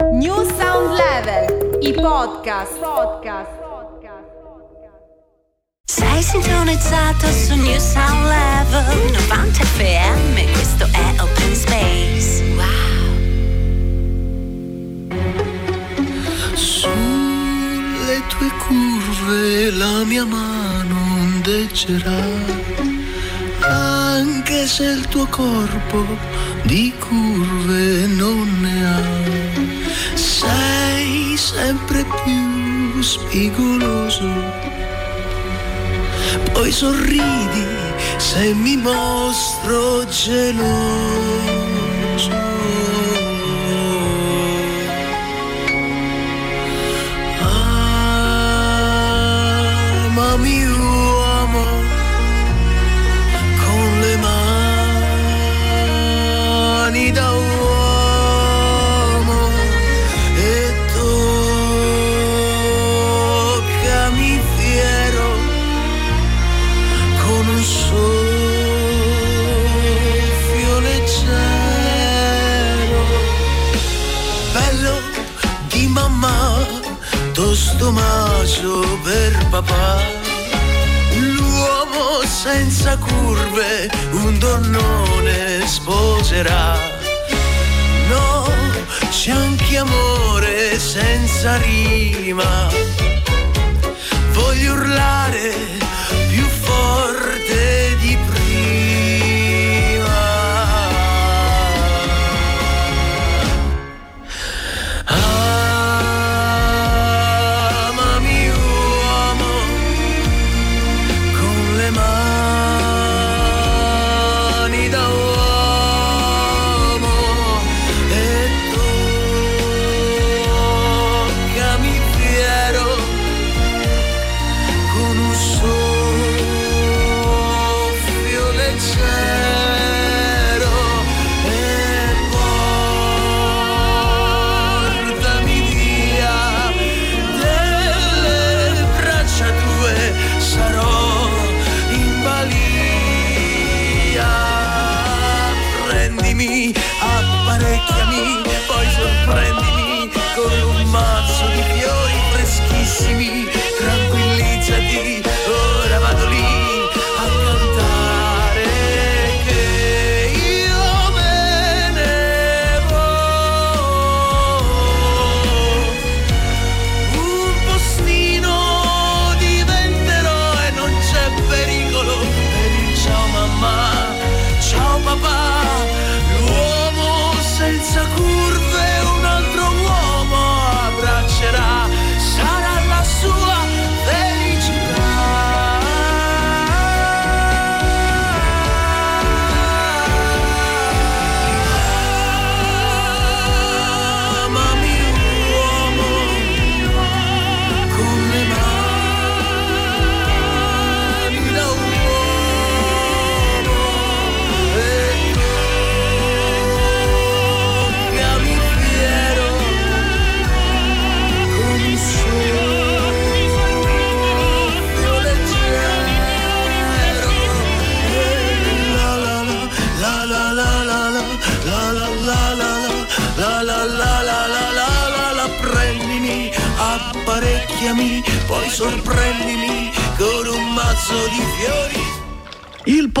New Sound Level, i podcast. podcast. Sei sintonizzato su New Sound Level 90 FM, questo è Open Space. Wow. Sulle tue curve la mia mano ondeggerà, anche se il tuo corpo di curve spigoloso poi sorridi se mi mostro geloso. Macio per papà, l'uomo senza curve, un donnone sposerà. No, c'è anche amore senza rima voglio urlare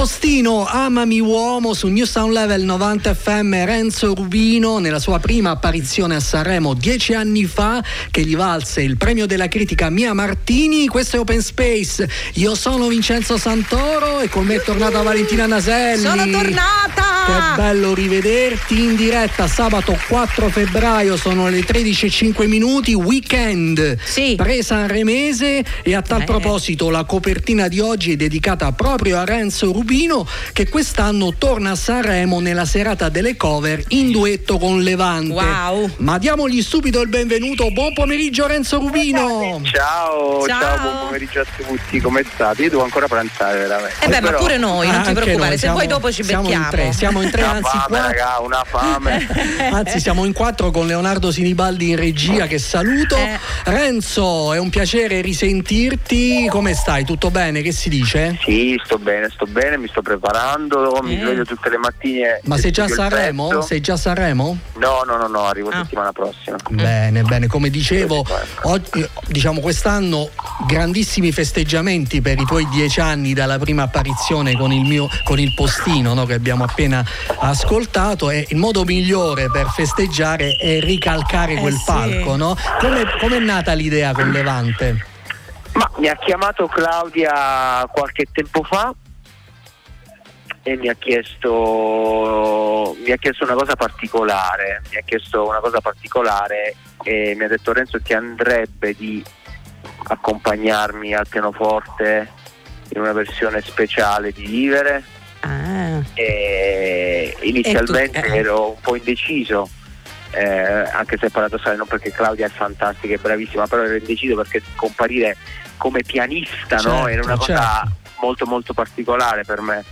postino Amami Uomo su New Sound Level 90 FM Renzo Rubino nella sua prima apparizione a Sanremo dieci anni fa che gli valse il premio della critica Mia Martini. Questo è Open Space. Io sono Vincenzo Santoro e con me è tornata Valentina Naselli. Sono tornata! Che bello rivederti in diretta sabato 4 febbraio, sono le 13.05 minuti, weekend Sì. pre-sanremese e a tal Eh. proposito la copertina di oggi è dedicata proprio a Renzo Rubino che quest'anno torna a Sanremo nella serata delle cover in duetto con Levante. Wow. Ma diamogli subito il benvenuto, buon pomeriggio Renzo Rubino. Ciao, Ciao. ciao, buon pomeriggio a tutti, come state? Io devo ancora pranzare veramente. Eh beh, ma Però- pure noi, non Ah, ti preoccupare, noi se vuoi dopo ci siamo becchiamo. in tre, siamo in tre, Una anzi fame, quattro. raga, una fame. Anzi, siamo in quattro con Leonardo Sinibaldi in regia che saluto. Eh. Renzo, è un piacere risentirti. Come stai? Tutto bene? Che si dice? sì, sto bene, sto bene, mi sto preparando, mi Eh. sveglio tutte le mattine. Ma sei già a Sanremo? Sei già a Sanremo? No, no, no, no, arrivo Ah. settimana prossima. Bene, bene, come dicevo, oggi- diciamo quest'anno grandissimi festeggiamenti per i tuoi dieci anni dalla prima apparizione con il mio con il postino no, che abbiamo appena ascoltato e il modo migliore per festeggiare è ricalcare Eh, quel sì. palco, no? Come è nata l'idea con Levante? Ma mi ha chiamato Claudia qualche tempo fa e mi ha chiesto mi ha chiesto una cosa particolare, mi ha chiesto una cosa particolare e mi ha detto Renzo ti andrebbe di accompagnarmi al pianoforte in una versione speciale di Vivere Ah, e inizialmente E tu- eh. ero un po' indeciso eh, anche se è paradossale non perché Claudia è fantastica e bravissima però ero indeciso perché comparire come pianista no? Certo, era una cosa certo. molto molto particolare per me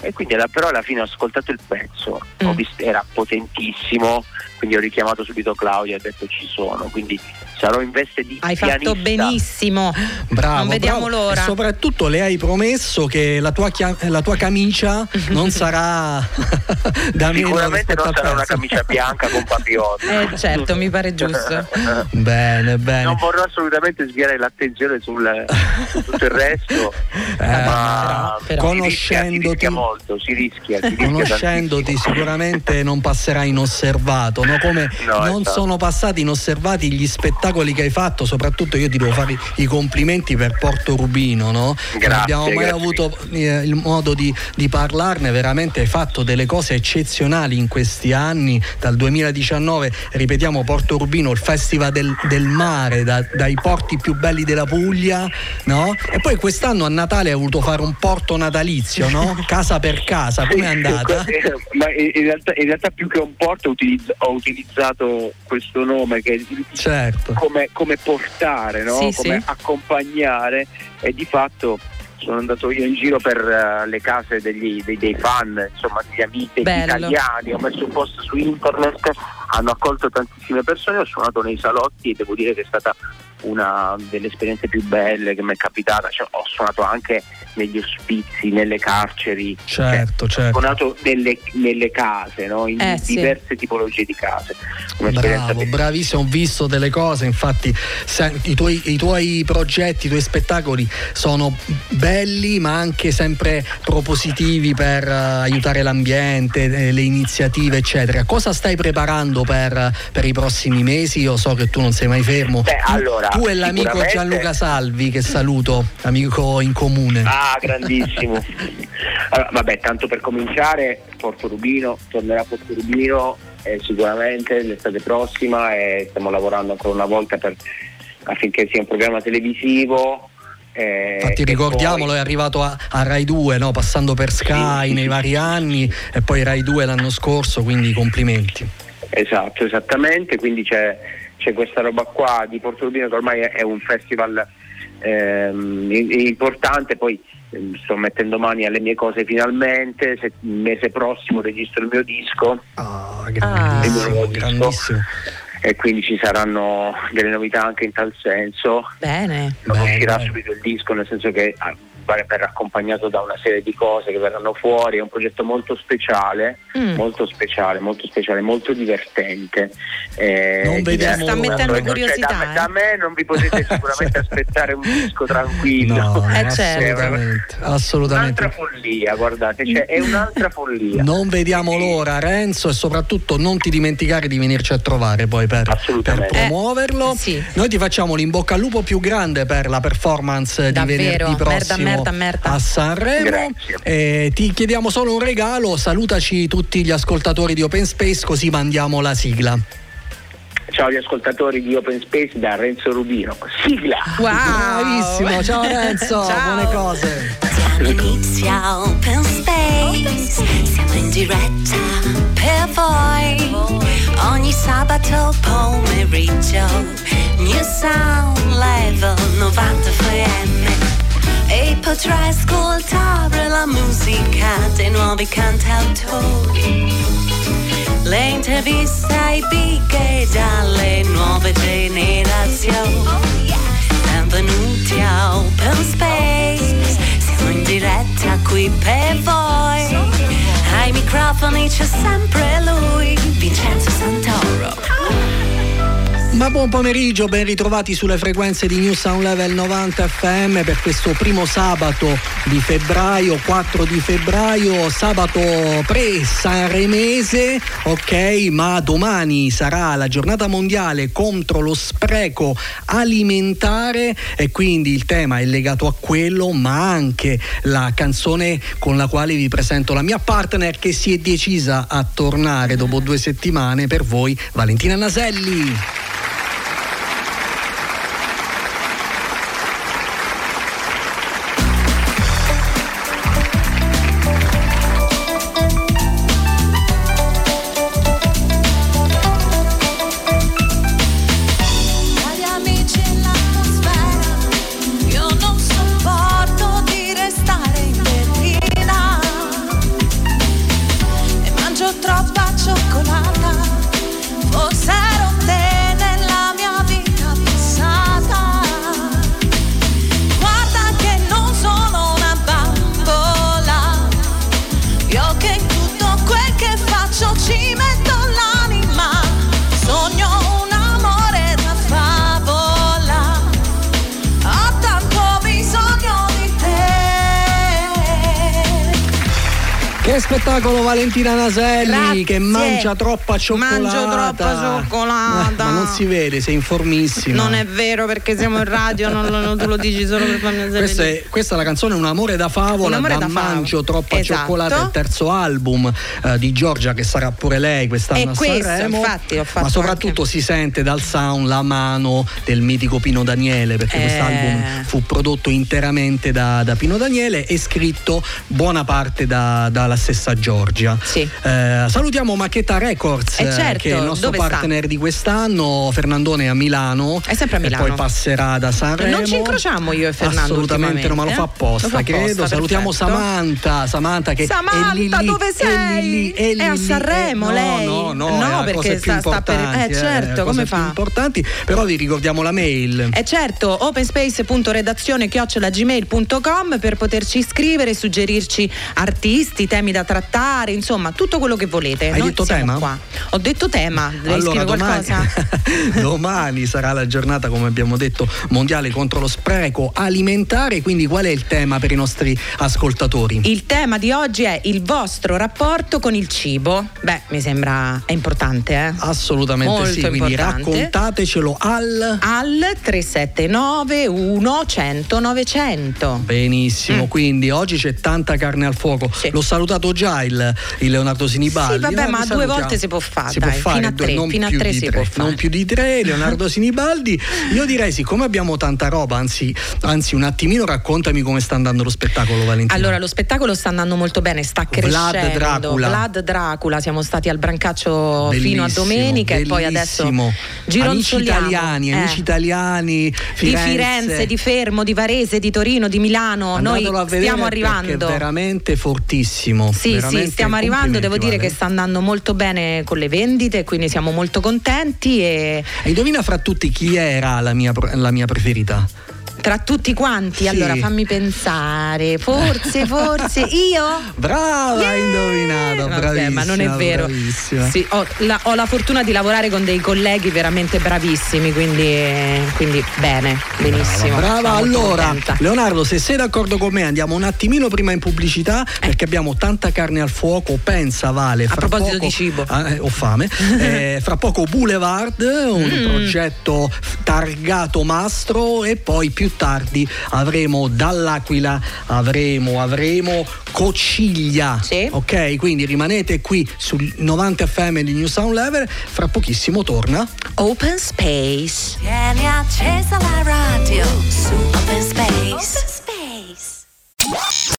e quindi alla- però alla fine ho ascoltato il pezzo ho Mm. visto- era potentissimo quindi ho richiamato subito Claudia e ho detto ci sono quindi sarò in veste di hai pianista fatto benissimo. Bravo, Non vediamo bravo. l'ora. E soprattutto le hai promesso che la tua, chia- la tua camicia non sarà da meno sicuramente non sarà una camicia bianca con papillon Eh, certo, mi pare giusto. Bene, bene. non vorrò assolutamente sviare l'attenzione sul, su tutto il resto, Eh, ma però- si rischia, si conoscendoti- rischia molto, si rischia. Si rischia Conoscendoti tantissimo. sicuramente non passerà inosservato, no? come No, non esatto. sono passati inosservati gli spettacoli che hai fatto, soprattutto io ti devo fare i complimenti per Porto Rubino, no? non Grazie, abbiamo mai grazie. avuto eh, il modo di, di parlarne, veramente hai fatto delle cose eccezionali in questi anni, dal 2019, ripetiamo Porto Rubino, il festival del, del mare, da- dai porti più belli della Puglia, no? e poi quest'anno a Natale hai voluto fare un porto natalizio, no? casa per casa, com'è andata? Eh, Ma in realtà, in realtà più che un porto ho utilizzato questo nome che è Certo. Come, come portare, no? Sì, come sì. accompagnare e di fatto sono andato io in giro per eh, le case degli- dei, dei fan, insomma degli amici Bello. italiani, ho messo un post su internet, hanno accolto tantissime persone, ho suonato nei salotti e devo dire che è stata una delle esperienze più belle che mi è capitata, Cioè, ho suonato anche negli ospizi, nelle carceri, Certo, Ho certo. suonato nelle, nelle case, no? in Eh, sì. diverse tipologie di case. Bravo, bravissimo, ho visto delle cose, infatti se- i, tuoi, i tuoi progetti, i tuoi spettacoli sono belli ma anche sempre propositivi per eh, aiutare l'ambiente, eh, le iniziative eccetera. Cosa stai preparando per, per i prossimi mesi? Io so che tu non sei mai fermo. Beh, Tu- allora, tu e l'amico sicuramente- Gianluca Salvi che saluto, amico in comune. Ah, grandissimo. Allora, vabbè, tanto per cominciare, Porto Rubino, tornerà Porto Rubino eh, sicuramente l'estate prossima e stiamo lavorando ancora una volta per- affinché sia un programma televisivo. eh, Infatti ricordiamolo, poi- è arrivato a, a Rai 2, no? passando per Sky Sì, nei vari anni e poi Rai 2 l'anno scorso, quindi complimenti. Esatto, esattamente, quindi c'è, c'è questa roba qua di Porto Rubino che ormai è, è un festival ehm, i- importante, poi ehm, sto mettendo mani alle mie cose finalmente, se- il mese prossimo registro il mio disco Ah, Il grandissimo, mio disco. grandissimo. e quindi ci saranno delle novità anche in tal senso. Bene. Non Bene, uscirà bene. subito il disco, nel senso che verrà accompagnato da una serie di cose che verranno fuori, è un progetto molto speciale, Mm. molto speciale, molto speciale, molto divertente. eh, Non vediamo Sta mettendo curiosità, Cioè, da, eh. da me non vi potete sicuramente aspettare un disco tranquillo. No, Eh, certo. assolutamente, Un'altra assolutamente. follia, guardate, cioè, è un'altra follia. Non vediamo l'ora, Renzo, e soprattutto non ti dimenticare di venirci a trovare poi per, per promuoverlo. Eh, sì. Noi ti facciamo l'in bocca al lupo più grande per la performance Davvero, di venerdì prossimo merda, merda. A Sanremo. Eh, ti chiediamo solo un regalo, salutaci tutti gli ascoltatori di Open Space così mandiamo la sigla. Ciao agli ascoltatori di Open Space da Renzo Rubino. Sigla! Wow. Bravissimo, ciao Renzo, Ciao. buone cose. Diamo inizio a Open Space, siamo in diretta per voi. Ogni sabato pomeriggio, New Sound Level 90 FM. E potrai ascoltare la musica dei nuovi cantautori. Le interviste ai big dalle nuove generazioni. Benvenuti a Open Space, siamo in diretta qui per voi. Ai microfoni c'è sempre lui, Vincenzo Santoro. Ma buon pomeriggio, ben ritrovati sulle frequenze di New Sound Level 90 FM per questo primo sabato di febbraio, 4 di febbraio, sabato pre-sanremese, ok? Ma domani sarà la giornata mondiale contro lo spreco alimentare e quindi il tema è legato a quello, ma anche la canzone con la quale vi presento la mia partner che si è decisa a tornare dopo due settimane per voi, Valentina Naselli. Valentina Naselli Grazie. che mangia troppa cioccolata. Mangio troppa cioccolata. Ma non si vede, sei informissima. Non è vero perché siamo in radio, non, non- tu lo dici solo per farmi Questa è, questa è la canzone Un amore da favola, amore da, da favola. Mangio troppa Esatto. cioccolata, il terzo album eh, di Giorgia che sarà pure lei quest'anno E a questo, Sanremo. infatti, ho fatto ma soprattutto anche- si sente dal sound la mano del mitico Pino Daniele perché Eh. quest'album fu prodotto interamente da, da Pino Daniele e scritto buona parte da- dalla stessa Giorgia. Sì. Eh, salutiamo Macchetta Records, Eh, certo, che è il nostro dove sta? partner di quest'anno. Fernandone è a Milano. È sempre a Milano. Poi passerà da Sanremo. Non ci incrociamo io e Fernando Assolutamente no, ma lo fa apposta, Lo fa apposta, credo. Salutiamo perfetto. Samantha. Samantha che Samantha, è lì dove è sei? lì lì, è, lì È a lì. Sanremo, Eh, lei? No, no, No, è la perché sta- sta per- eh, certo, come più fa? importanti, però vi ricordiamo la mail. E certo, openspace.redazione chiocciolagmail.com per poterci scrivere, suggerirci artisti, temi da trattare, insomma, tutto quello che volete. Hai Noi detto tema? Qua. Ho detto tema, allora, domani, domani sarà la giornata, come abbiamo detto, mondiale contro lo spreco alimentare. Quindi, qual è il tema per i nostri ascoltatori? Il tema di oggi è il vostro rapporto con il cibo. Beh, mi sembra è importante, eh? Assolutamente Molto sì, quindi importante. raccontatecelo al Al 379 100 900. Benissimo, quindi oggi c'è tanta carne al fuoco. Mm. Sì. L'ho salutato già il, il Leonardo Sinibaldi. Sì, vabbè, Eh, ma due volte si può fare, Si dai, può fare fino a due- tre, non fino a più tre di si tre, può fare. Non più di tre, Leonardo Sinibaldi. Io direi, siccome abbiamo tanta roba, anzi, anzi un attimino raccontami come sta andando lo spettacolo, Valentina. Allora, lo spettacolo sta andando molto bene, sta Vlad crescendo. Dracula. Vlad Dracula, siamo stati al Brancaccio fino a Bellissimo, domenica e poi adesso bellissimo. Amici gironzoliamo. italiani, Eh. amici italiani, di Firenze, di Fermo, di Varese, di Torino, di Milano, noi Andatelo vedere stiamo arrivando. È veramente fortissimo. Sì, veramente sì, stiamo arrivando, devo dire che Vale. sta andando molto bene con le vendite, quindi siamo molto contenti e E indovina fra tutti chi era la mia, la mia preferita? Tra tutti quanti, Sì. allora fammi pensare. Forse, forse io? Brava, Yeah! hai indovinato, Vabbè, ma non è vero. Sì, ho, la, ho la fortuna di lavorare con dei colleghi veramente bravissimi, quindi, quindi bene, benissimo. Brava, molto allora contenta. Leonardo, se sei d'accordo con me, andiamo un attimino prima in pubblicità perché abbiamo tanta carne al fuoco. Pensa, Vale. A proposito poco- di cibo. Ah, eh, ho fame. Eh, fra poco Boulevard, un Mm. progetto targato mastro, e poi più tardi avremo dall'Aquila, avremo, avremo Cociglia. Sì. Ok, quindi rimanete qui sul 90 FM di New Sound Level. Fra pochissimo torna. Open Space. Tieni accesa la radio su Open Space.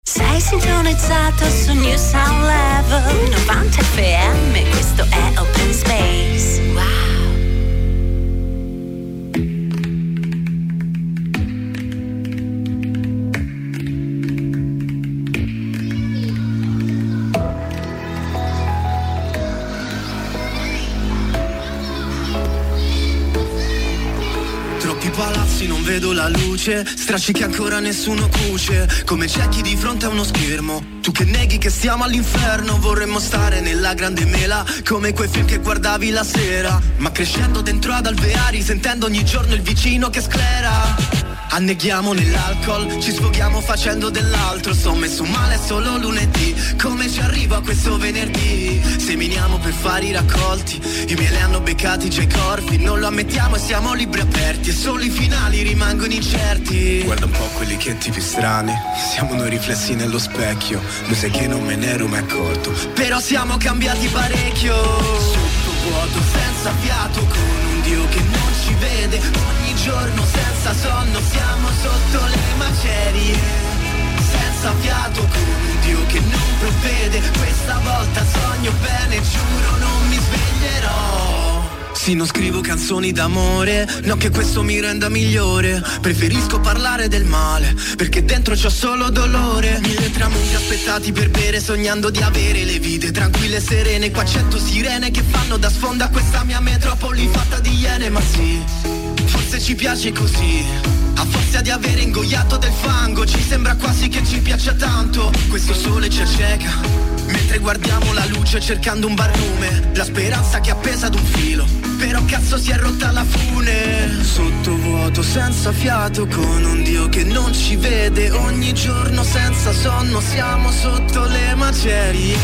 Sei sintonizzato su New Sound Level 90 FM. Questo è Open Space. Vedo la luce Stracci che ancora nessuno cuce. Come ciechi di fronte a uno schermo. Tu che neghi che stiamo all'inferno Vorremmo stare nella grande mela Come quei film che guardavi la sera. Ma crescendo dentro ad alveari Sentendo ogni giorno il vicino che sclera Anneghiamo nell'alcol, ci sfoghiamo facendo dell'altro. Sto messo male solo lunedì. Come ci arrivo a questo venerdì? Seminiamo per fare i raccolti. I miei li hanno beccati già i corpi. Non lo ammettiamo e siamo libri aperti. E solo i finali rimangono incerti. Guarda un po' quelli che tipi strani. Siamo noi riflessi nello specchio. Lo sai che non me ne ero mai accorto. Però siamo cambiati parecchio. Sotto vuoto, senza fiato Con un Dio che non ci vede giorno senza sonno Siamo sotto le macerie. Senza fiato con un Dio che non provvede. Questa volta sogno bene, giuro non mi sveglierò. Sì, non scrivo canzoni d'amore, no che questo mi renda migliore. Preferisco parlare del male, perché dentro c'ho solo dolore. Mille tramonti aspettati per bere, sognando di avere le vite tranquille e serene. Qua cento sirene che fanno da sfonda questa mia metropoli fatta di iene Ma sì, forse ci piace così. A forza di aver ingoiato del fango Ci sembra quasi che ci piaccia tanto. Questo sole ci acceca Mentre guardiamo la luce cercando un barlume. La speranza che è appesa ad un filo Però cazzo si è rotta la fune. Sottovuoto senza fiato Con un Dio che non ci vede. Ogni giorno senza sonno Siamo sotto le macerie.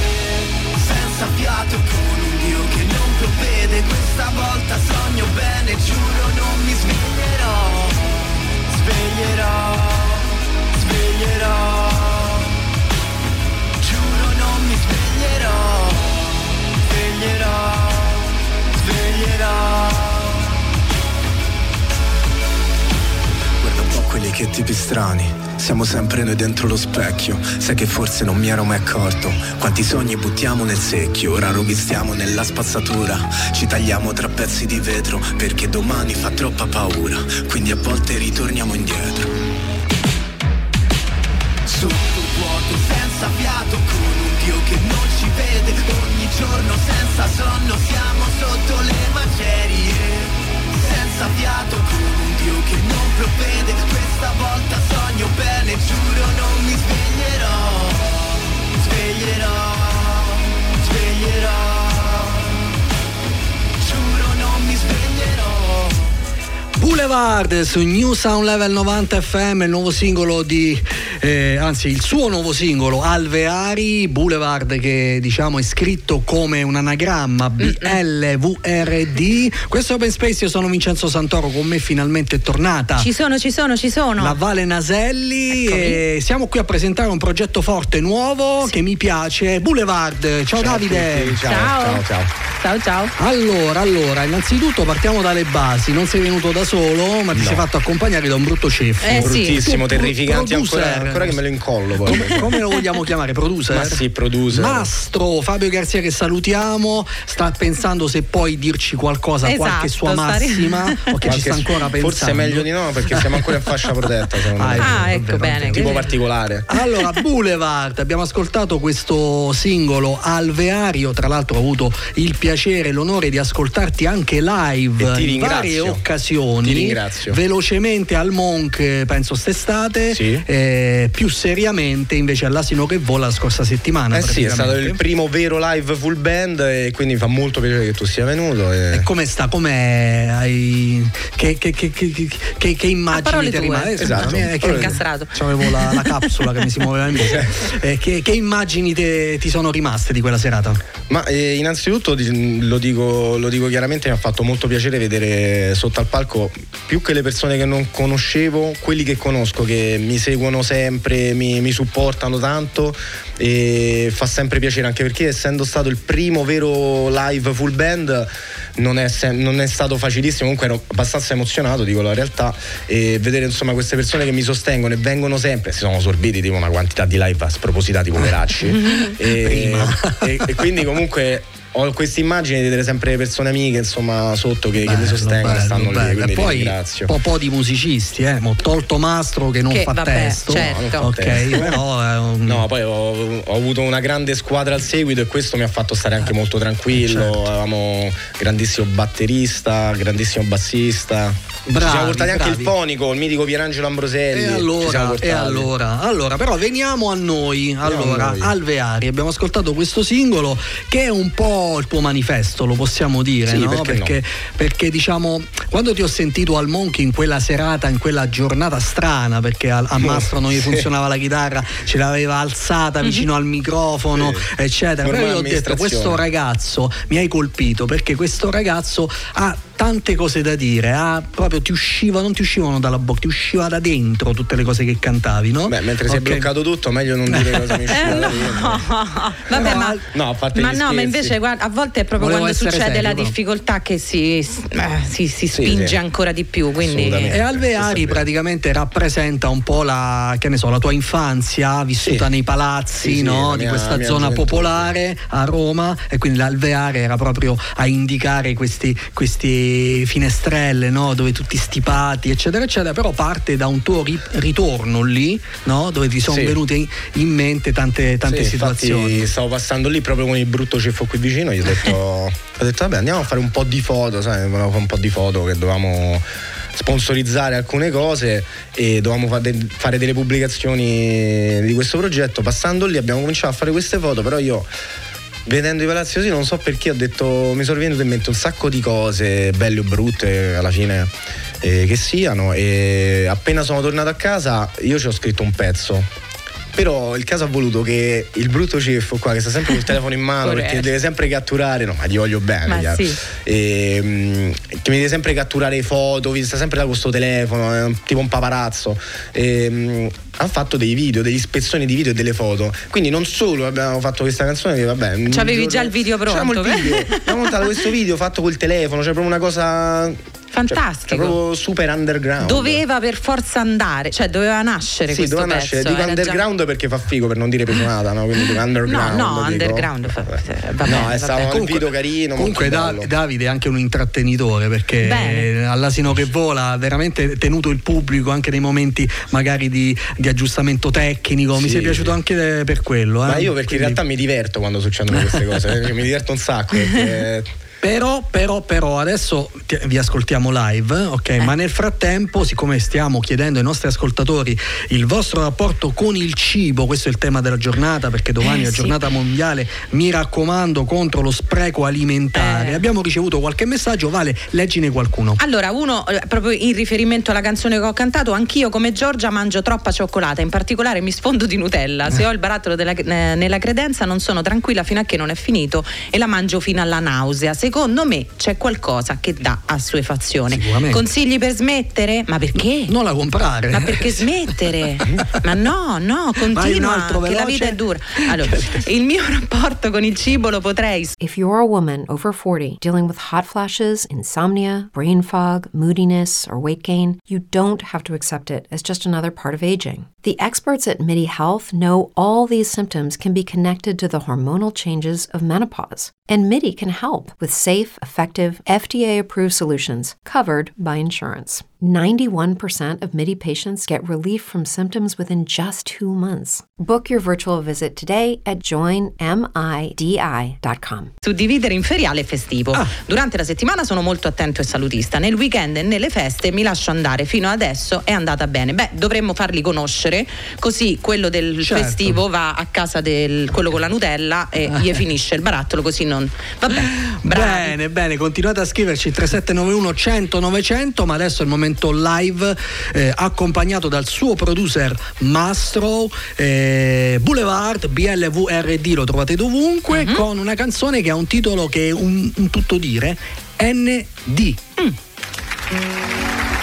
Senza fiato con un Dio che non provvede Questa volta sogno bene Giuro non mi sveglierò. Sveglierò Sveglierò. Giuro non mi sveglierò. Sveglierò Sveglierò che tipi strani. Siamo sempre noi dentro lo specchio. Sai che forse non mi ero mai accorto. Quanti sogni buttiamo nel secchio Ora rovestiamo nella spazzatura. Ci tagliamo tra pezzi di vetro Perché domani fa troppa paura. Quindi a volte ritorniamo indietro. Sotto vuoto senza fiato Con un Dio che non ci vede. Ogni giorno senza sonno Siamo sotto le macerie Senza fiato Con un Dio che non provvede. Questa volta sogno bene Giuro non mi sveglierò. Sveglierò Sveglierò Boulevard su New Sound Level 90 FM, il nuovo singolo di, eh, anzi il suo nuovo singolo Alveari, Boulevard che diciamo è scritto come un anagramma BLVRD. Questo è Open Space, io sono Vincenzo Santoro, con me finalmente è tornata. Ci sono, ci sono, ci sono. La Vale Naselli Eccomi. e siamo qui a presentare un progetto forte nuovo che mi piace, Boulevard. Ciao, Davide. ciao. ciao. Ciao, ciao. Allora, allora, innanzitutto partiamo dalle basi. Non sei venuto da solo, ma ti sei fatto accompagnare da un brutto chef. Eh, sì. bruttissimo, Tu, terrificanti producer, ancora. ancora che me lo incollo poi. Come, come lo vogliamo chiamare? Producer? Ma sì, producer. Mastro Fabio Garzia che salutiamo, sta pensando se puoi dirci qualcosa, Esatto, qualche sua massima o che ci sta ancora pensando. Forse è meglio di no perché siamo ancora in fascia protetta, Ah, me. è vero, Ah, ecco bene. Tipo quindi- particolare. Allora, Boulevard, abbiamo ascoltato questo singolo Alveario, tra l'altro ho avuto il piacere e l'onore di ascoltarti anche live in varie ringrazio. occasioni. Ti ringrazio. Velocemente al Monk, eh, penso st'estate, Sì. eh, più seriamente invece all'Asino che vola la scorsa settimana. Eh sì, è stato il primo vero live full band e quindi mi fa molto piacere che tu sia venuto. E... E come sta? Com'è? Hai... Che, che, che, che, che- che immagini parole ti rimane? Eh, Esatto. è che Incastrato. C'avevo la, la capsula che mi si muoveva in bocca. Eh, che, che immagini te- ti sono rimaste di quella serata? Ma eh, innanzitutto lo dico, lo dico chiaramente, mi ha fatto molto piacere vedere sotto al palco più che le persone che non conoscevo, quelli che conosco, che mi seguono sempre, mi, mi supportano tanto e fa sempre piacere anche perché essendo stato il primo vero live full band non è, non è stato facilissimo, comunque ero abbastanza emozionato, dico la realtà, e vedere insomma queste persone che mi sostengono e vengono sempre, si sono sorbiti tipo una quantità di live spropositati, poveracci. e, e- e quindi comunque ho questa immagine di vedere sempre le persone amiche insomma sotto che, che mi Bello, sostengono e bello, stanno bello. lì, quindi E poi ringrazio. un po' di musicisti, eh. Mo tolto Mastro che non Che, fa vabbè, testo. certo. No, non fa Ok, testo. però un- No, poi ho, ho avuto una grande squadra al seguito e questo mi ha fatto stare anche molto tranquillo. certo. Avevamo grandissimo batterista, grandissimo bassista. Bravi, Ci siamo portati anche bravi. il fonico, il mitico Pierangelo Ambroselli. E allora, e allora, allora, però veniamo a noi, allora, a noi. Alveari, abbiamo ascoltato questo singolo che è un po' il tuo manifesto, lo possiamo dire, Sì, no? perché no? perché, perché, diciamo, quando ti ho sentito al Monkey in quella serata, in quella giornata strana, perché a, a Mastro non gli Sì. funzionava la chitarra, ce l'aveva alzata vicino al microfono, Sì. eccetera. Però io ho detto, questo ragazzo mi hai colpito perché questo ragazzo ha tante cose da dire, ha proprio ti usciva, non ti uscivano dalla bocca, ti usciva da dentro tutte le cose che cantavi, no? Beh, mentre si è bloccato tutto, meglio non dire cosa mi usciva Eh, no. Vabbè, Però ma, no, a parte ma gli no, ma scherzi. invece guarda, a volte è proprio Volevo quando succede serio, la però. difficoltà che si, eh, si, si spinge sì. ancora di più. Quindi. E Alveari Sì, sì, praticamente rappresenta un po' la, che ne so, la tua infanzia vissuta Sì. nei palazzi Sì, sì, no? la di mia- questa mia zona gioventù. popolare a Roma e quindi l'Alveare era proprio a indicare questi, questi finestrelle no? dove tutti stipati eccetera eccetera però parte da un tuo ri- ritorno lì no? dove ti sono Sì. venute in, mente tante, tante Sì, situazioni stavo passando lì proprio con il brutto ceffo qui vicino. Gli ho detto, ho detto vabbè, andiamo a fare un po' di foto. Sai, un po' di foto che dovevamo sponsorizzare alcune cose e dovevamo fare delle pubblicazioni di questo progetto. Passando lì abbiamo cominciato a fare queste foto, però io vedendo i palazzi così non so perché ho detto mi sono venute in mente un sacco di cose belle o brutte alla fine eh, che siano. E appena sono tornato a casa io ci ho scritto un pezzo però il caso ha voluto che il brutto ceffo qua che sta sempre col telefono in mano perché deve sempre catturare no ma ti voglio bene sì. E, mm, che mi deve sempre catturare foto sta sempre da questo telefono è un- tipo un paparazzo. E, ha fatto dei video degli ispezioni di video e delle foto. Quindi non solo abbiamo fatto questa canzone che vabbè C'avevi già il video pronto, video. abbiamo montato questo video fatto col telefono cioè proprio una cosa Fantastico. cioè, proprio super underground doveva per forza andare, cioè doveva nascere sì, questo doveva pezzo. nascere. Dico era già- underground perché fa figo per non dire pesionata, no? Quindi dico underground. No, no, dico. underground fa- va no, bene, è stato vabbè. un video carino. Comunque Da-. Davide è anche un intrattenitore perché Bene. all'asino che vola ha veramente tenuto il pubblico anche nei momenti magari di, di aggiustamento tecnico. Mi Sì, sei piaciuto anche per quello. eh. Ma io perché Quindi- in realtà mi diverto quando succedono queste cose, eh, mi diverto un sacco. Perché Però, però, però, adesso vi ascoltiamo live, ok? Eh. Ma nel frattempo, siccome stiamo chiedendo ai nostri ascoltatori il vostro rapporto con il cibo, questo è il tema della giornata, perché domani Eh, è sì. giornata mondiale, mi raccomando, contro lo spreco alimentare. Eh. Abbiamo ricevuto qualche messaggio, Vale, leggine qualcuno. Allora, uno, eh, proprio in riferimento alla canzone che ho cantato, anch'io come Giorgia mangio troppa cioccolata, in particolare mi sfondo di Nutella. Se ho il barattolo della- eh, nella credenza non sono tranquilla fino a che non è finito e la mangio fino alla nausea. Secondo secondo me c'è qualcosa che dà assuefazione. Consigli per smettere? Ma perché? Non la comprare. Ma perché smettere? Ma no, no, continua, che la vita è dura. Allora, il mio rapporto con il cibo lo potrei If you're a woman over 40 dealing with hot flashes, insomnia, brain fog, moodiness, or weight gain, you don't have to accept it as just another part of aging. The experts at MIDI Health know all these symptoms can be connected to the hormonal changes of menopause. And MIDI can help with safe, effective, FDA approved solutions covered by insurance. 91% of MIDI patients get relief from symptoms within just two months. Book your virtual visit today at joinmidi.com. suddividere in feriale e festivo. Ah. Durante la settimana sono molto attento e salutista. Nel weekend e nelle feste mi lascio andare. Fino adesso è andata bene. Beh, dovremmo farli conoscere, così quello del Certo. festivo va a casa del quello con la Nutella e gli finisce il barattolo, così non. Vabbè, bravi. Bene, bene, continuate a scriverci 3791 100 900, ma adesso è il momento live eh, accompagnato dal suo producer Mastro eh, Boulevard BLVRD, lo trovate dovunque, Mhm. con una canzone che ha un titolo che è un, un tutto dire ND. Ho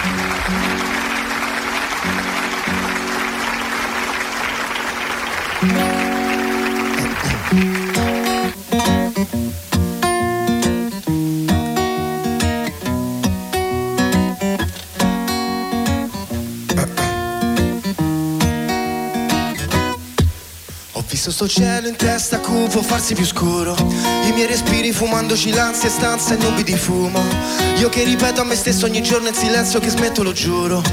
sto cielo in testa cupo farsi più scuro. I miei respiri fumandoci l'ansia e stanza e nubi di fumo. Io che ripeto a me stesso ogni giorno in silenzio che smetto lo giuro.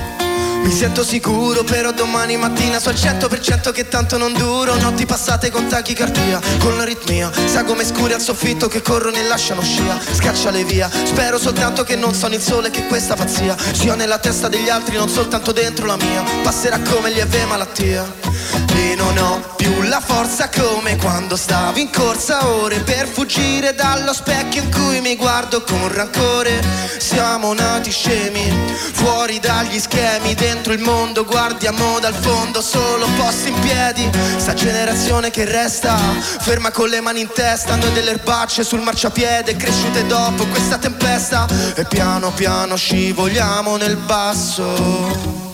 Mi sento sicuro però domani mattina so al 100% che tanto non duro. Notti passate con tachicardia, con l'aritmia Sa come scuri al soffitto che corrono e lasciano scia. Scacciale via, spero soltanto che non sono il sole che questa pazzia Sia nella testa degli altri non soltanto dentro la mia. Passerà come lieve malattia e non ho più la forza come quando stavo in corsa ore per fuggire dallo specchio in cui mi guardo con rancore. Siamo nati scemi, fuori dagli schemi, dentro il mondo guardiamo dal fondo solo posti in piedi. Sta generazione che resta ferma con le mani in testa, noi delle erbacce sul marciapiede, cresciute dopo questa tempesta e piano piano scivoliamo nel basso.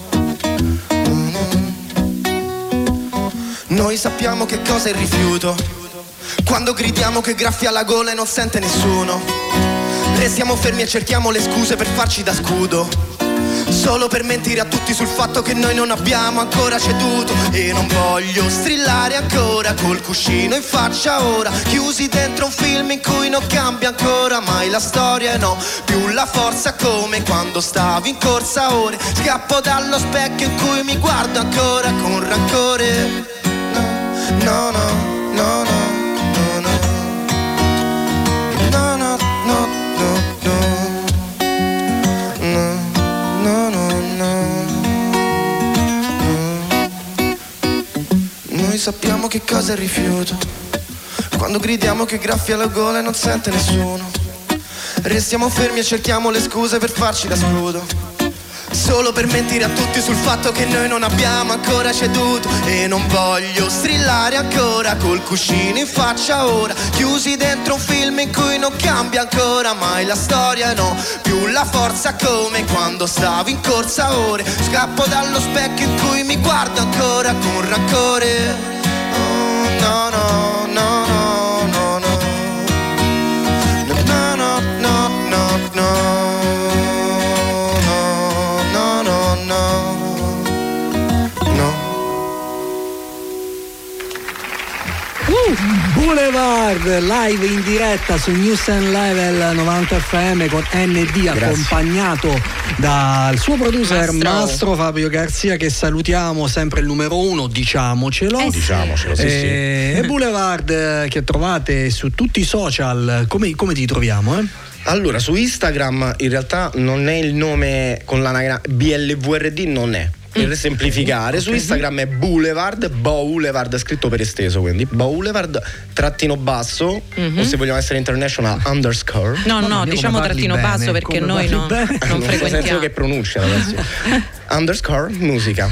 Noi sappiamo che cosa è il rifiuto. Quando gridiamo che graffia la gola e non sente nessuno. Restiamo fermi e cerchiamo le scuse per farci da scudo. Solo per mentire a tutti sul fatto che noi non abbiamo ancora ceduto. E non voglio strillare ancora col cuscino in faccia ora. Chiusi dentro un film in cui non cambia ancora mai la storia. E no, più la forza come quando stavi in corsa ore. Scappo dallo specchio in cui mi guardo ancora con rancore. No, no, no, no, no, no. No, no, no, no, no. No, no, no, no. Noi sappiamo che cosa è il rifiuto. Quando gridiamo che graffia la gola e non sente nessuno. Restiamo fermi e cerchiamo le scuse per farci da scudo. Solo per mentire a tutti sul fatto che noi non abbiamo ancora ceduto. E non voglio strillare ancora col cuscino in faccia ora. Chiusi dentro un film in cui non cambia ancora mai la storia No, più la forza come quando stavo in corsa ore. Scappo dallo specchio in cui mi guardo ancora con rancore. Oh, no, no, no, no, no, no No, no, no, no, Boulevard live in diretta su News and Level 90 FM con ND accompagnato dal suo producer Mastro. Mastro Fabio Garzia che salutiamo sempre il numero uno diciamocelo Eh sì. Diciamocelo, sì, sì. Eh, e Boulevard eh, che trovate su tutti i social come, come ti troviamo? Eh? Allora, su Instagram in realtà non è il nome con l'anagram BLVRD, non è. Per semplificare, su Instagram è Boulevard, Boulevard scritto per esteso, quindi Boulevard trattino basso, o se vogliamo essere international, underscore. No, no, mia, diciamo trattino bene, basso perché noi no, non Non so senso frequentiamo. che pronuncia ragazzi. underscore musica.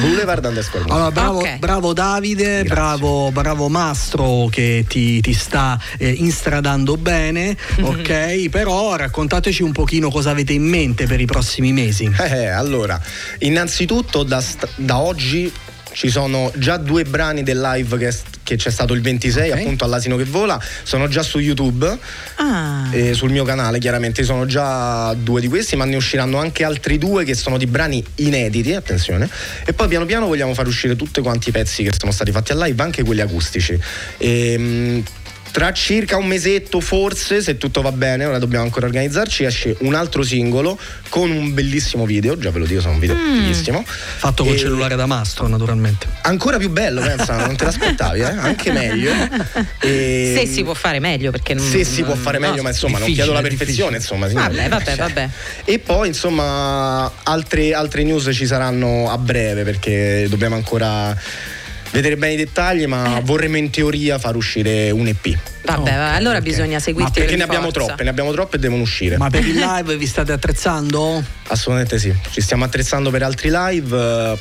Boulevard underscore musica. Allora, bravo, Ok. bravo Davide, bravo, bravo Mastro che ti, ti sta eh, instradando bene, ok? Però raccontateci un pochino cosa avete in mente per i prossimi mesi. Eh, allora, innanzitutto da, st- da oggi ci sono già due brani del live che, che c'è stato il 26, Ok. appunto all'asino che vola, sono già su YouTube. Ah. e sul mio canale chiaramente sono già due di questi ma ne usciranno anche altri due che sono di brani inediti attenzione e poi piano piano vogliamo far uscire tutti quanti i pezzi che sono stati fatti a live anche quelli acustici e, tra circa un mesetto forse se tutto va bene ora dobbiamo ancora organizzarci esce un altro singolo con un bellissimo video già ve lo dico sono un video bellissimo Fatto col E- cellulare da Mastro, naturalmente. ancora più bello pensa non te l'aspettavi eh? anche meglio E- Se si può fare meglio perché non se si può fare meglio, no, ma insomma, non chiedo la perfezione, insomma. signori. Vabbè, vabbè, vabbè. E poi, insomma, altre, altre news ci saranno a breve perché dobbiamo ancora vedere bene i dettagli, ma vorremmo in teoria far uscire un EP. Vabbè, Ok, allora ok. bisogna seguirti Perché per ne abbiamo forza. troppe, ne abbiamo troppe e devono uscire. Ma per il live vi state attrezzando? Assolutamente sì. Ci stiamo attrezzando per altri live.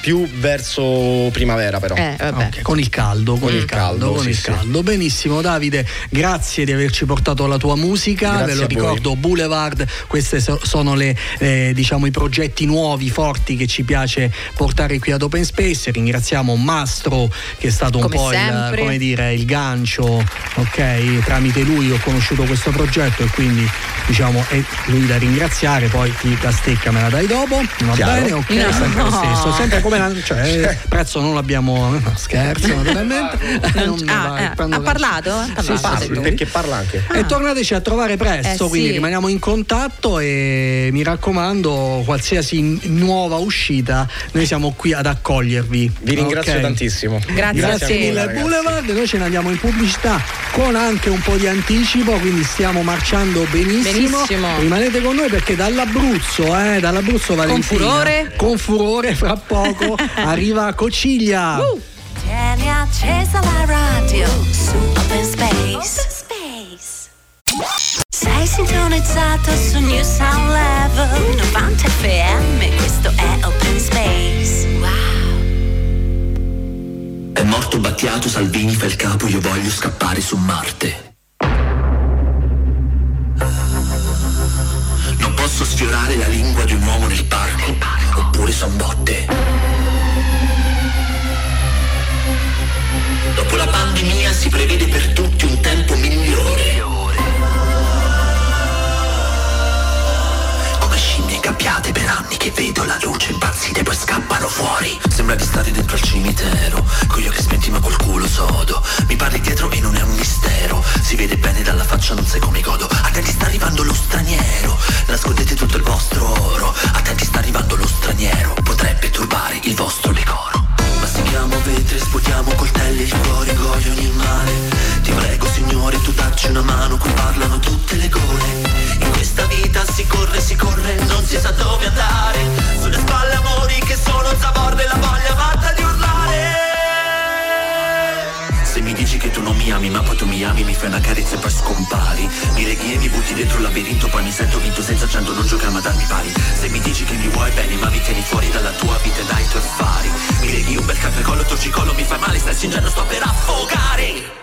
Più verso primavera, però. Eh, vabbè. Ok, con il caldo, con Con il caldo, caldo, con sì, il sì. caldo. Benissimo, Davide, grazie di averci portato la tua musica. Grazie Ve lo a voi. ricordo, Boulevard, questi sono le, eh, diciamo, i progetti nuovi, forti che ci piace portare qui ad Open Space. Ringraziamo Mastro che è stato un Come po' il, come dire, il gancio, ok? Tramite lui ho conosciuto questo progetto e quindi diciamo è lui da ringraziare, poi ti- la stecca me la dai dopo. Va Chiaro. bene, ok, No. sempre lo stesso, sempre come la- cioè, il prezzo non l'abbiamo no, scherzo naturalmente Non- ah, eh, prendo ha la- parlato? Ha parlato, sì, perché parla anche. e tornateci a trovare presto Eh, quindi sì. rimaniamo in contatto e mi raccomando qualsiasi nuova uscita noi siamo qui ad accogliervi Vi ringrazio Ok? tantissimo. Grazie Grazie mille ragazzi. Boulevard, noi ce ne andiamo in pubblicità con anche un po' di anticipo, quindi stiamo marciando benissimo. Benissimo. Rimanete con noi perché dall'Abruzzo, eh, dall'Abruzzo Valentina, furore. con furore fra poco arriva Cociglia. Uh. Tieni accesa la radio su Open Space. Sei sintonizzato su New Sound Level 90 FM. Questo è Open Space. Wow. È morto Battiato, Salvini fa il capo, io voglio scappare su Marte. Non posso sfiorare la lingua di un uomo nel parco, oppure son botte. Si prevede per tutti un tempo migliore. Come scimmie ingabbiate per anni che vedo la luce impazzite poi scappano fuori. Sembra di stare dentro al cimitero, con gli occhi spenti ma col culo sodo. Mi parli dietro e non è un mistero. Si vede bene dalla faccia, non sai come godo. Attenti sta arrivando lo straniero. Nascondete tutto il vostro oro. Attenti sta arrivando lo straniero. Potrebbe turbare il vostro decoro. Mastichiamo vetri, sputiamo coltelli, il cuore gode ogni male. Ti prego signore, tu dacci una mano, qui parlano tutte le gole. In questa vita si corre, si corre, non si sa dove andare. Sulle spalle amori che sono sapore della voglia fatta ami, ma poi tu mi ami, mi fai una carezza e poi scompari. Mi leghi e mi butti dentro il labirinto, poi mi sento vinto senza cento, non giochiamo a darmi pari. Se mi dici che mi vuoi bene, ma mi tieni fuori dalla tua vita e dai tuoi affari. Mi leghi un bel caffè collo, torcicollo, mi fai male, stai stringendo, sto per affogare.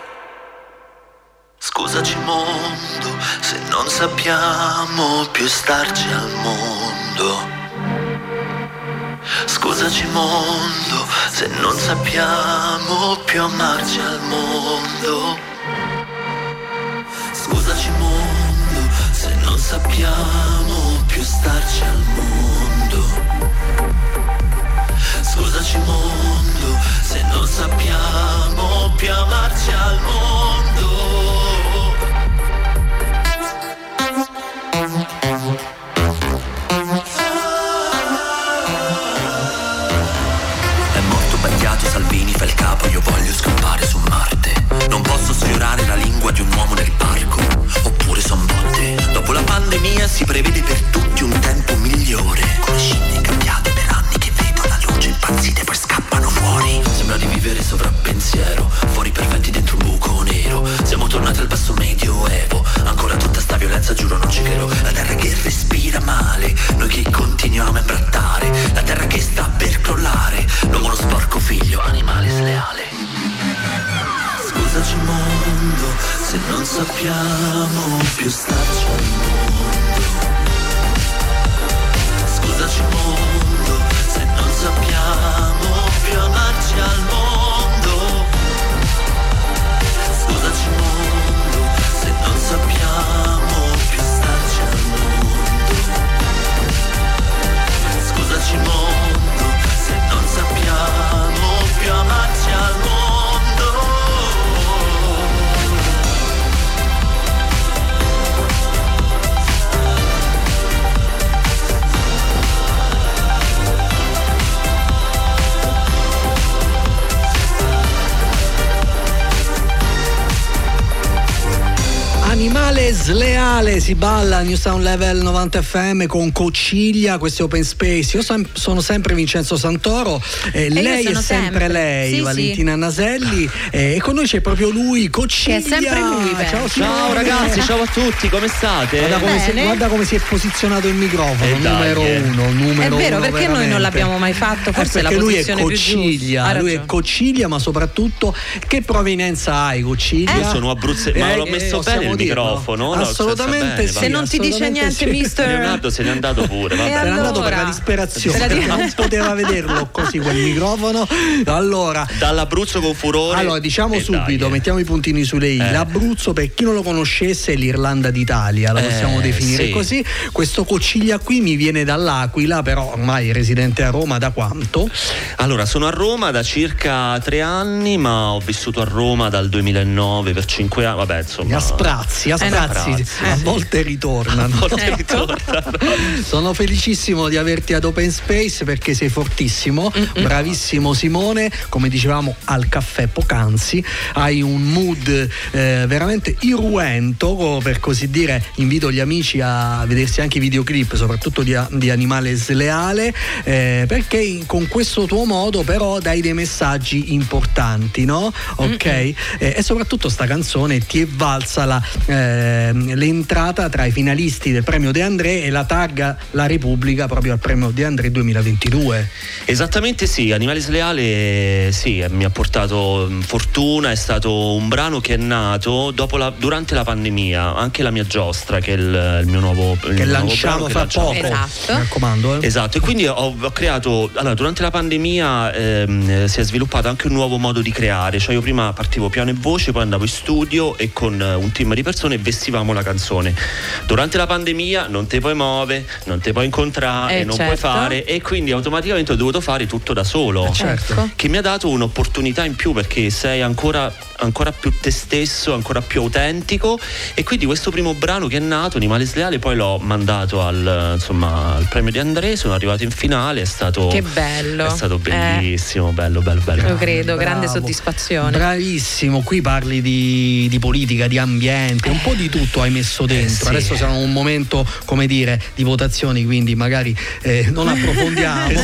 Scusaci mondo, se non sappiamo più starci al mondo. Scusaci mondo, se non sappiamo più amarci al mondo. Scusaci mondo, se non sappiamo più starci al mondo. Scusaci mondo, se non sappiamo più amarci al mondo. Si prevede per tutti un tempo migliore. Come scimmie ingabbiate per anni che vedo la luce impazzite poi scappano fuori. Sembra di vivere sovrappensiero, fuori perfetti dentro un buco nero. Siamo tornati al basso medioevo, ancora tutta sta violenza giuro non ci credo. La terra che respira male, noi che continuiamo a imbrattare. terra che sta per crollare. L'uomo lo sporco figlio, animale sleale. Scusaci mondo se non sappiamo più starci si balla a New Sound Level 90 FM con Cociglia, questo è Open Space. Io sem- sono sempre Vincenzo Santoro, eh, lei è sempre, sempre. lei, Sì, Valentina Naselli, eh, e con noi c'è proprio lui, Cociglia. Che è sempre lui, beh. Ciao, Ciao ragazzi, ciao a tutti, come state? Guarda come, si, guarda come si è posizionato il microfono, Eh, dai, numero eh. uno, numero È vero, uno perché noi veramente. non l'abbiamo mai fatto? Forse Eh, è la lui è posizione più giusta. Cociglia, lui è. Cociglia, ma soprattutto che provenienza hai Cociglia? Io sono abruzzese, ma Eh, l'ho eh, messo bene il dirlo? microfono? No, Assolutamente bene. Se non ti dice niente, sì. mister. Leonardo se n'è andato pure, vabbè. Era andato per la disperazione, Se di- non poteva vederlo così quel microfono. Allora, Dall'Abruzzo con furore. allora diciamo subito, dai, eh. mettiamo i puntini sulle i. Eh. L'Abruzzo, per chi non lo conoscesse, è l'Irlanda d'Italia, la Eh, possiamo definire sì. così. Questo Cociglia qui mi viene dall'Aquila, però ormai è residente a Roma da quanto? Allora, sono a Roma da circa tre anni, ma ho vissuto a Roma dal 2009 per cinque anni. Vabbè, insomma. A sprazzi, a Eh, sprazzi, sprazzi, a sì. Volte ritornano. A volte Ecco. ritornano. Sono felicissimo di averti ad Open Space perché sei fortissimo, bravissimo Simone, come dicevamo al caffè poc'anzi, hai un mood eh, veramente irruento, per così dire, invito gli amici a vedersi anche i videoclip, soprattutto di, di Animale Sleale, eh, perché con questo tuo modo però dai dei messaggi importanti, no? Ok? Eh, e soprattutto sta canzone ti è valsa la, ehm, l'entrata tra i finalisti del premio De André e la tagga La Repubblica proprio al premio De André 2022. Esattamente sì, Animale Sleale sì, eh, mi ha portato mh, fortuna, è stato un brano che è nato dopo la- durante la pandemia, anche la mia giostra che è il, il mio nuovo il Che mio nuovo lanciamo brano che fra lanciamo. poco. Esatto. Mi raccomando, eh. Esatto, e quindi ho, ho creato, allora durante la pandemia ehm, eh, si è sviluppato anche un nuovo modo di creare, cioè io prima partivo piano e voce, poi andavo in studio e con eh, un team di persone vestivamo la canzone. Durante la pandemia non te puoi muovere, non te puoi incontrare, Eh, non puoi certo. fare e quindi automaticamente ho dovuto fare tutto da solo. certo. Ecco. Che mi ha dato un'opportunità in più perché sei ancora, ancora più te stesso, ancora più autentico e quindi questo primo brano che è nato, Animale Sleale, poi l'ho mandato al, insomma, al premio di André, sono arrivato in finale, è stato, Che bello. è stato Eh. bellissimo, bello, bello, bello. Io credo, grande Bravo. soddisfazione. Bravissimo, qui parli di, di politica, di ambiente, un po' di tutto hai messo dentro. Sì. Adesso siamo in un momento, come dire, di votazioni, quindi magari eh, non approfondiamo.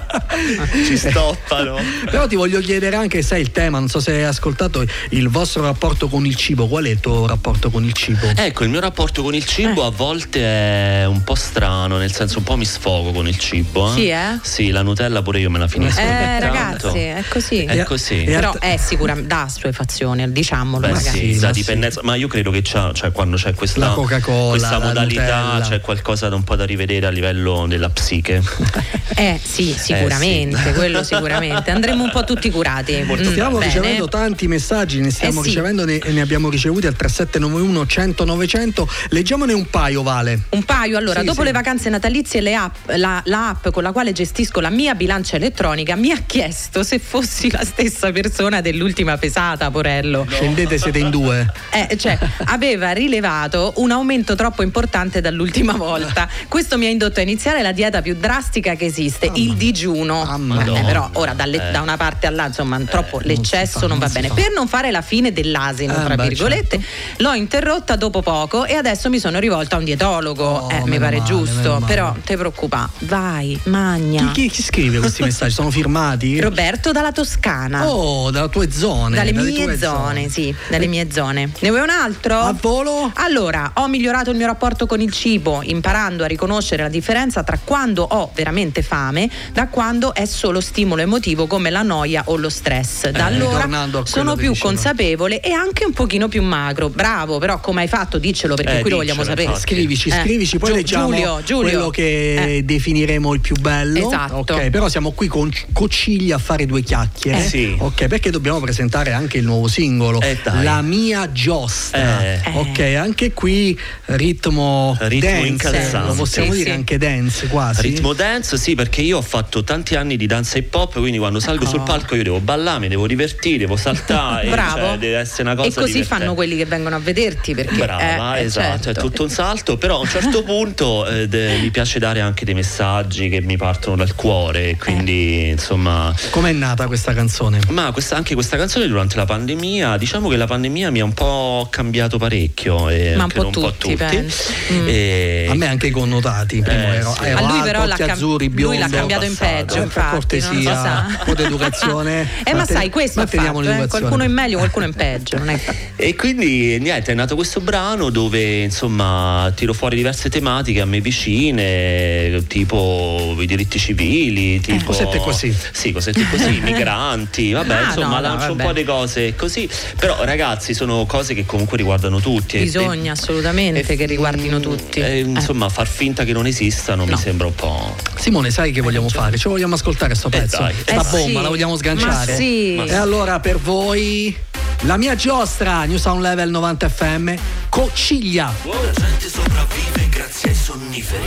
Ci stoppano. Però ti voglio chiedere anche, sai il tema, non so se hai ascoltato il vostro rapporto con il cibo, qual è il tuo rapporto con il cibo? Ecco, il mio rapporto con il cibo a volte è un po' strano, nel senso un po' mi sfogo con il cibo. Sì, eh? Sì, la Nutella pure io me la finisco. Eh, ragazzi, è così. È così. E- Però è sicuramente da assuefazione, diciamolo, Beh ragazzi. sì, da dipendenza, ma io credo che c'ha, cioè, quando c'è questa, La Coca-Cola, questa la modalità c'è qualcosa da un po' da rivedere a livello della psiche. Eh sì, sicuramente, sì. quello sicuramente. Andremo un po' tutti curati. Mm, Stiamo bene. ricevendo tanti messaggi, ne stiamo Eh sì. ricevendo ne, e ne abbiamo ricevuti al 3791 100 900. Leggiamone un paio, Vale. Un paio, allora, Sì, dopo sì. le vacanze natalizie le app- la, la app con la quale gestisco la mia bilancia elettronica mi ha chiesto se fossi la stessa persona dell'ultima pesata, Porello. Scendete, siete in due. Eh, cioè, aveva rilevato un aumento troppo importante dall'ultima volta. Questo mi ha indotto a iniziare la dieta più drastica che esiste, il digiuno. Eh, mia. però ora dalle- Eh. da una parte all'altra, insomma, troppo non l'eccesso non va non si bene. fa. Per non fare la fine dell'asino, Eh, tra beh, virgolette, l'ho interrotta dopo poco e adesso mi sono rivolta a un dietologo. Oh, Eh, mi pare male, giusto. però te preoccupa. Vai, magna. Chi, chi- chi scrive questi messaggi? Sono firmati? Roberto dalla Toscana. Oh, dalle tue zone. Dalle dalle mie tue zone, sì, dalle mie zone. Ne vuoi un altro? A volo? Allora, ho migliorato il mio rapporto con il cibo, imparando a riconoscere la differenza tra quando ho veramente fame da quando è solo stimolo emotivo come la noia o lo stress. Da allora Eh, tornando a quello sono più diceva. consapevole e anche un pochino più magro. Bravo, però come hai fatto? Diccelo perché Eh, qui lo vogliamo sapere. infatti. Scrivici, Eh, scrivici, poi Giu- leggiamo Giulio, Giulio. quello che Eh. definiremo il più bello. Esatto. Ok, però siamo qui con Cociglia a fare due chiacchiere. Eh. Sì. Ok, perché dobbiamo presentare anche il nuovo singolo. Eh. La mia giostra. Eh. Ok, anche qui ritmo, Ritmo dance. incalzante. Lo possiamo Sì, dire sì. anche dance quasi. Ritmo dance, sì, perché io ho fatto tanti anni di danza hip hop, quindi quando salgo sul palco io devo ballare, mi devo divertire, devo saltare. Bravo. cioè, deve essere una cosa e così divertente. fanno quelli che vengono a vederti perché Brava, eh, eh, esatto, certo. è tutto un salto, però a un certo punto eh, de- mi piace dare anche dei messaggi che mi partono dal cuore, quindi Eh. insomma... Com'è nata questa canzone? Ma questa- anche questa canzone durante la pandemia, diciamo che la pandemia mi ha un po' cambiato parecchio. E Ma un credo po' tutti, penso. Mm. E- A me anche i connotati. Prima Eh, ero, sì. ero A lui però l'ha cam- azzurri, lui biondo. l'ha cambiato in peggio, Eh, per infatti, cortesia, un po' di educazione. Eh, ma sai, questo manteniamo fatto, eh. qualcuno in meglio, qualcuno in peggio. Non è... E quindi niente, è nato questo brano dove insomma tiro fuori diverse tematiche a me vicine, tipo i diritti civili, tipo cosette così. Sì, cosette così, migranti, vabbè, Ah, insomma, no, no, lancio un vabbè. po' di cose così. Però ragazzi, sono cose che comunque riguardano tutti. e- Bisogna assolutamente e- che riguardino tutti. e, Eh. insomma, far finta che non esistano No. mi sembra un po'. Simone, sai che vogliamo fare? Ci vogliamo ascoltare sto Eh, pezzo? dai. Eh, bomba, sì. la vogliamo sganciare? Ma sì. E allora per voi la mia giostra, New Sound Level 90 FM, Cociglia. La gente sopravvive grazie ai sonniferi.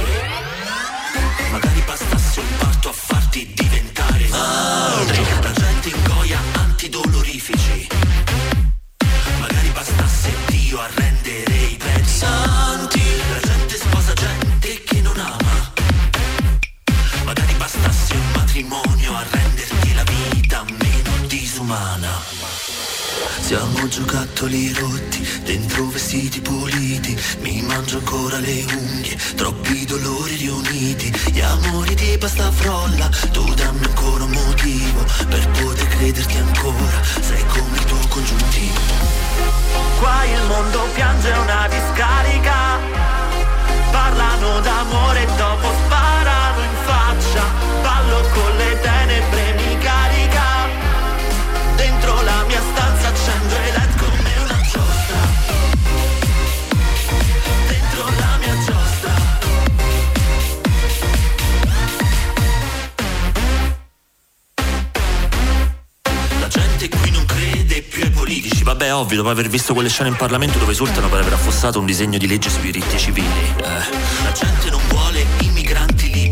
Magari bastasse un parto a farti diventare madre. Giocattoli rotti, dentro vestiti puliti, mi mangio ancora le unghie, troppi dolori riuniti, gli amori di pasta frolla, tu dammi ancora un motivo, per poter crederti ancora, sei come il tuo congiuntivo. Qua il mondo piange una discarica, parlano d'amore e dopo sparano in faccia, ballo con le tenebre mi carica. Dentro la mia stanza accendo i led ovvio, dopo aver visto quelle scene in Parlamento dove esultano per aver affossato un disegno di legge sui diritti civili. Eh, La gente non vuole immigranti libici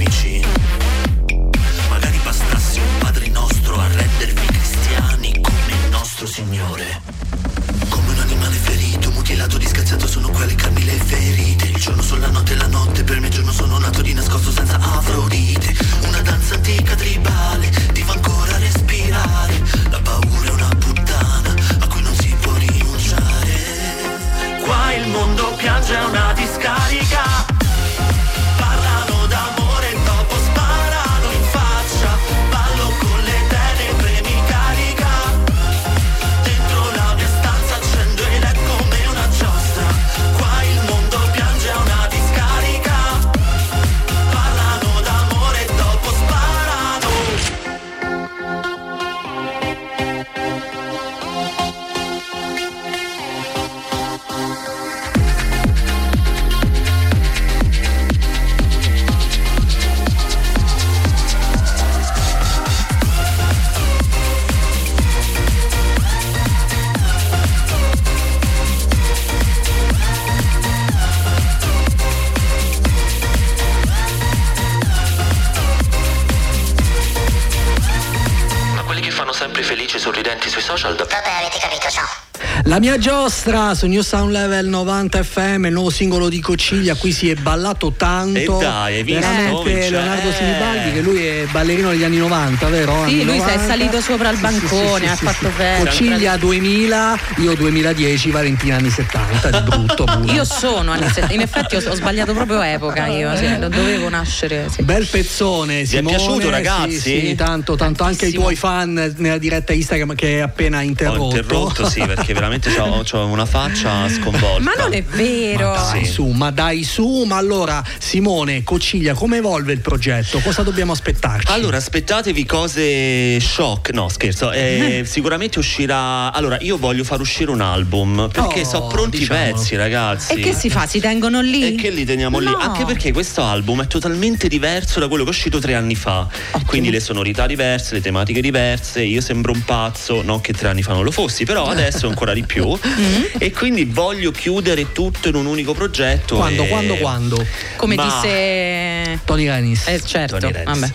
La mia giostra su New Sound Level 90 FM, il nuovo singolo di Cocciglia, qui si è ballato tanto. E dai, hai visto? Veramente? Leonardo Eh. Sinibaldi, che lui è ballerino degli anni 90, vero? Sì, Anni lui si è 90. salito sopra il bancone, ha fatto bene. Cocciglia 2000, io 2010, Valentina anni 70, di brutto pure. Io sono anni 70, in effetti ho, ho sbagliato proprio epoca io, sì, non dovevo nascere. sì. Bel pezzone, Vi è Simone. piaciuto, ragazzi? Sì, sì, tanto, tanto anche i Tantissimo. tuoi fan nella diretta Instagram che hai appena Ho interrotto. interrotto, sì, perché veramente ho, una faccia sconvolta. Ma non è vero. Dai Sì. su, ma dai su, ma allora Simone, Cocciglia, come evolve il progetto? Cosa dobbiamo aspettarci? Allora, aspettatevi cose shock. No, scherzo. eh, sicuramente uscirà. Allora, io voglio far uscire un album. Perché Oh, sono pronti i diciamolo. pezzi, ragazzi. E che si fa? Si tengono lì? E che li teniamo lì? No. Anche perché questo album è totalmente diverso da quello che è uscito tre anni fa. Quindi le sonorità diverse, le tematiche diverse. Io sembro un pazzo, non che tre anni fa non lo fossi, però adesso ancora di più. Mm-hmm. E quindi voglio chiudere tutto in un unico progetto. Quando, e- quando, quando? Come Ma- disse... Tony Renis. Eh certo, Tony vabbè.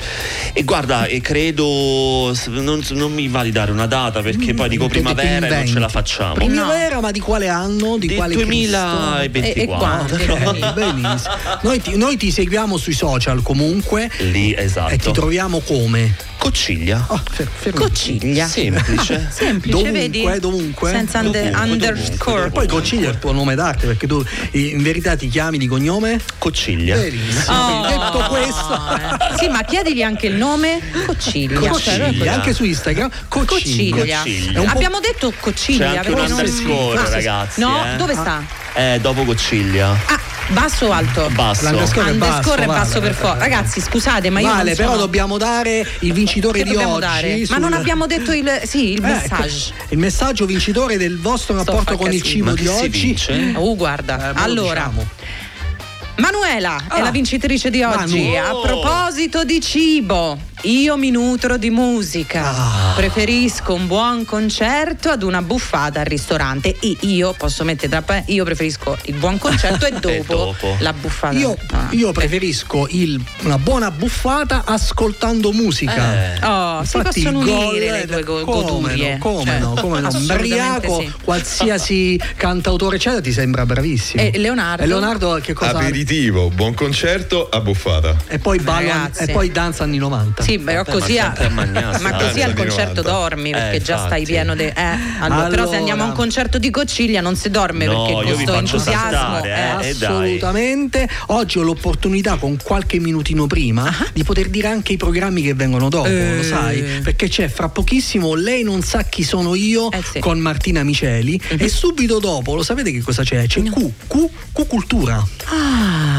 E guarda, e credo non, non mi va di dare una data perché poi dico primavera e non ce la facciamo. Primavera, ma di quale anno? Di, Di quale 2024. E- e? Benissimo. Noi ti, noi ti seguiamo sui social comunque Lì, esatto. e ti troviamo come? Cocciglia. Oh, fer- fermo. Cociglia. Semplice. Semplice, Dovunque, vedi? dovunque. Senza under- Dovunque, underscore. dovunque, Poi Cocciglia è il tuo nome d'arte perché tu in verità ti chiami di cognome? Cocciglia. Benissimo. Oh, Detto questo. Sì, ma chiedigli anche il nome Cociglia. Cocciglia, Cioè, anche su Instagram, Cocciglia. Cocciglia. Abbiamo detto C'è Cociglia. anche un perché non- underscore, Ah, ragazzi. No, eh. dove sta? Eh, dopo Cocciglia. Ah, basso o alto? Basso. L'underscore è basso, è basso vale. per forza. Ragazzi, scusate, ma io Vale, non però sono- dobbiamo dare il vincitore Che di dobbiamo oggi. dare? Ma sul- non abbiamo detto il sì, il Eh, messaggio. Il messaggio vincitore del vostro Sto rapporto con il cibo Ma di oggi. vince? Uh, guarda. Eh, allora, diciamo. Manuela è Ah. la vincitrice di oggi. Manu. A proposito di cibo, io mi nutro di musica. Ah. Preferisco un buon concerto ad una buffata al ristorante. E io posso mettere tra io preferisco il buon concerto e dopo, dopo. la buffata. Io, Ah. io preferisco il- una buona buffata ascoltando musica. Eh. Oh, si Infatti possono il gol unire le due go- come godurie. no, come Cioè, no, come no. assolutamente Briaco, sì. qualsiasi cantautore eccetera ti sembra bravissimo. E Leonardo? E Leonardo che cosa Aperitivo, buon concerto a buffata. E poi balla e poi danza anni 90. Sì, però Vabbè, ma così, a- ma così al concerto 90. dormi perché Eh, già stai pieno di. Eh, allora, Però se andiamo a un concerto di Cocciglia non si dorme No, perché questo entusiasmo. eh. eh. dai. Assolutamente. Oggi ho l'opportunità con qualche minutino prima di poter dire anche i programmi che vengono dopo, Ah. Eh. lo sai? Perché c'è fra pochissimo Lei non sa chi sono io Eh sì. con Martina Miceli e subito dopo, lo sapete che cosa c'è? C'è Q, Q, Q Cultura. Ah,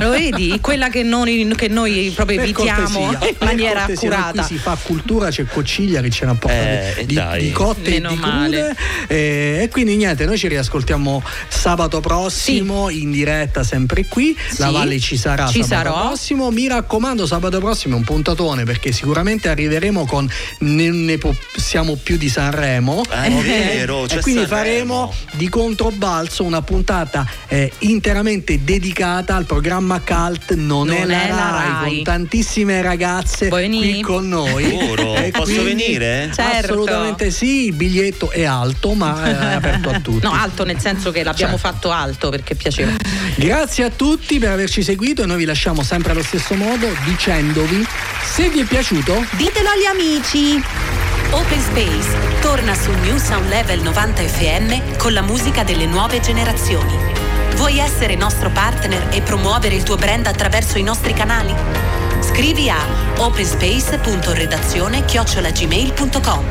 lo vedi? Quella che noi, che noi proprio Per evitiamo cortesia, in maniera cortesia, accurata. Qui si fa cultura, c'è Cocciglia che ce ne apporta Eh, di- di, cotte Meno e di crude. Eh, e quindi niente, noi ci riascoltiamo sabato prossimo in diretta sempre qui. La Sì, Valle ci sarà ci sabato sarò. prossimo. Mi raccomando, sabato prossimo è un puntatone perché sicuramente arriveremo con ne, ne possiamo più di Sanremo. Eh, è vero, e c'è quindi Sanremo. faremo di controbalzo una puntata eh, interamente dedicata al programma Cult Non, è, la, Rai, con tantissime ragazze qui con noi. E Posso quindi- venire? Certo. Assolutamente sì, il biglietto è alto ma è aperto a tutti. No, alto nel senso che l'abbiamo Certo. fatto alto perché piaceva. Grazie a tutti per averci seguito e noi vi lasciamo sempre allo stesso modo dicendovi se vi è piaciuto Ditelo agli amici. Open Space torna su New Sound Level 90 FM con la musica delle nuove generazioni. Vuoi essere nostro partner e promuovere il tuo brand attraverso i nostri canali? Scrivi a openspace.redazione chiocciolagmail.com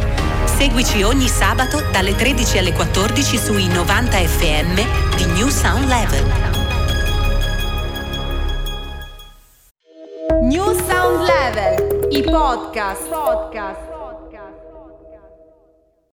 Seguici ogni sabato dalle 13 alle 14 sui 90 FM di New Sound Level. New Sound Level, i podcast. podcast.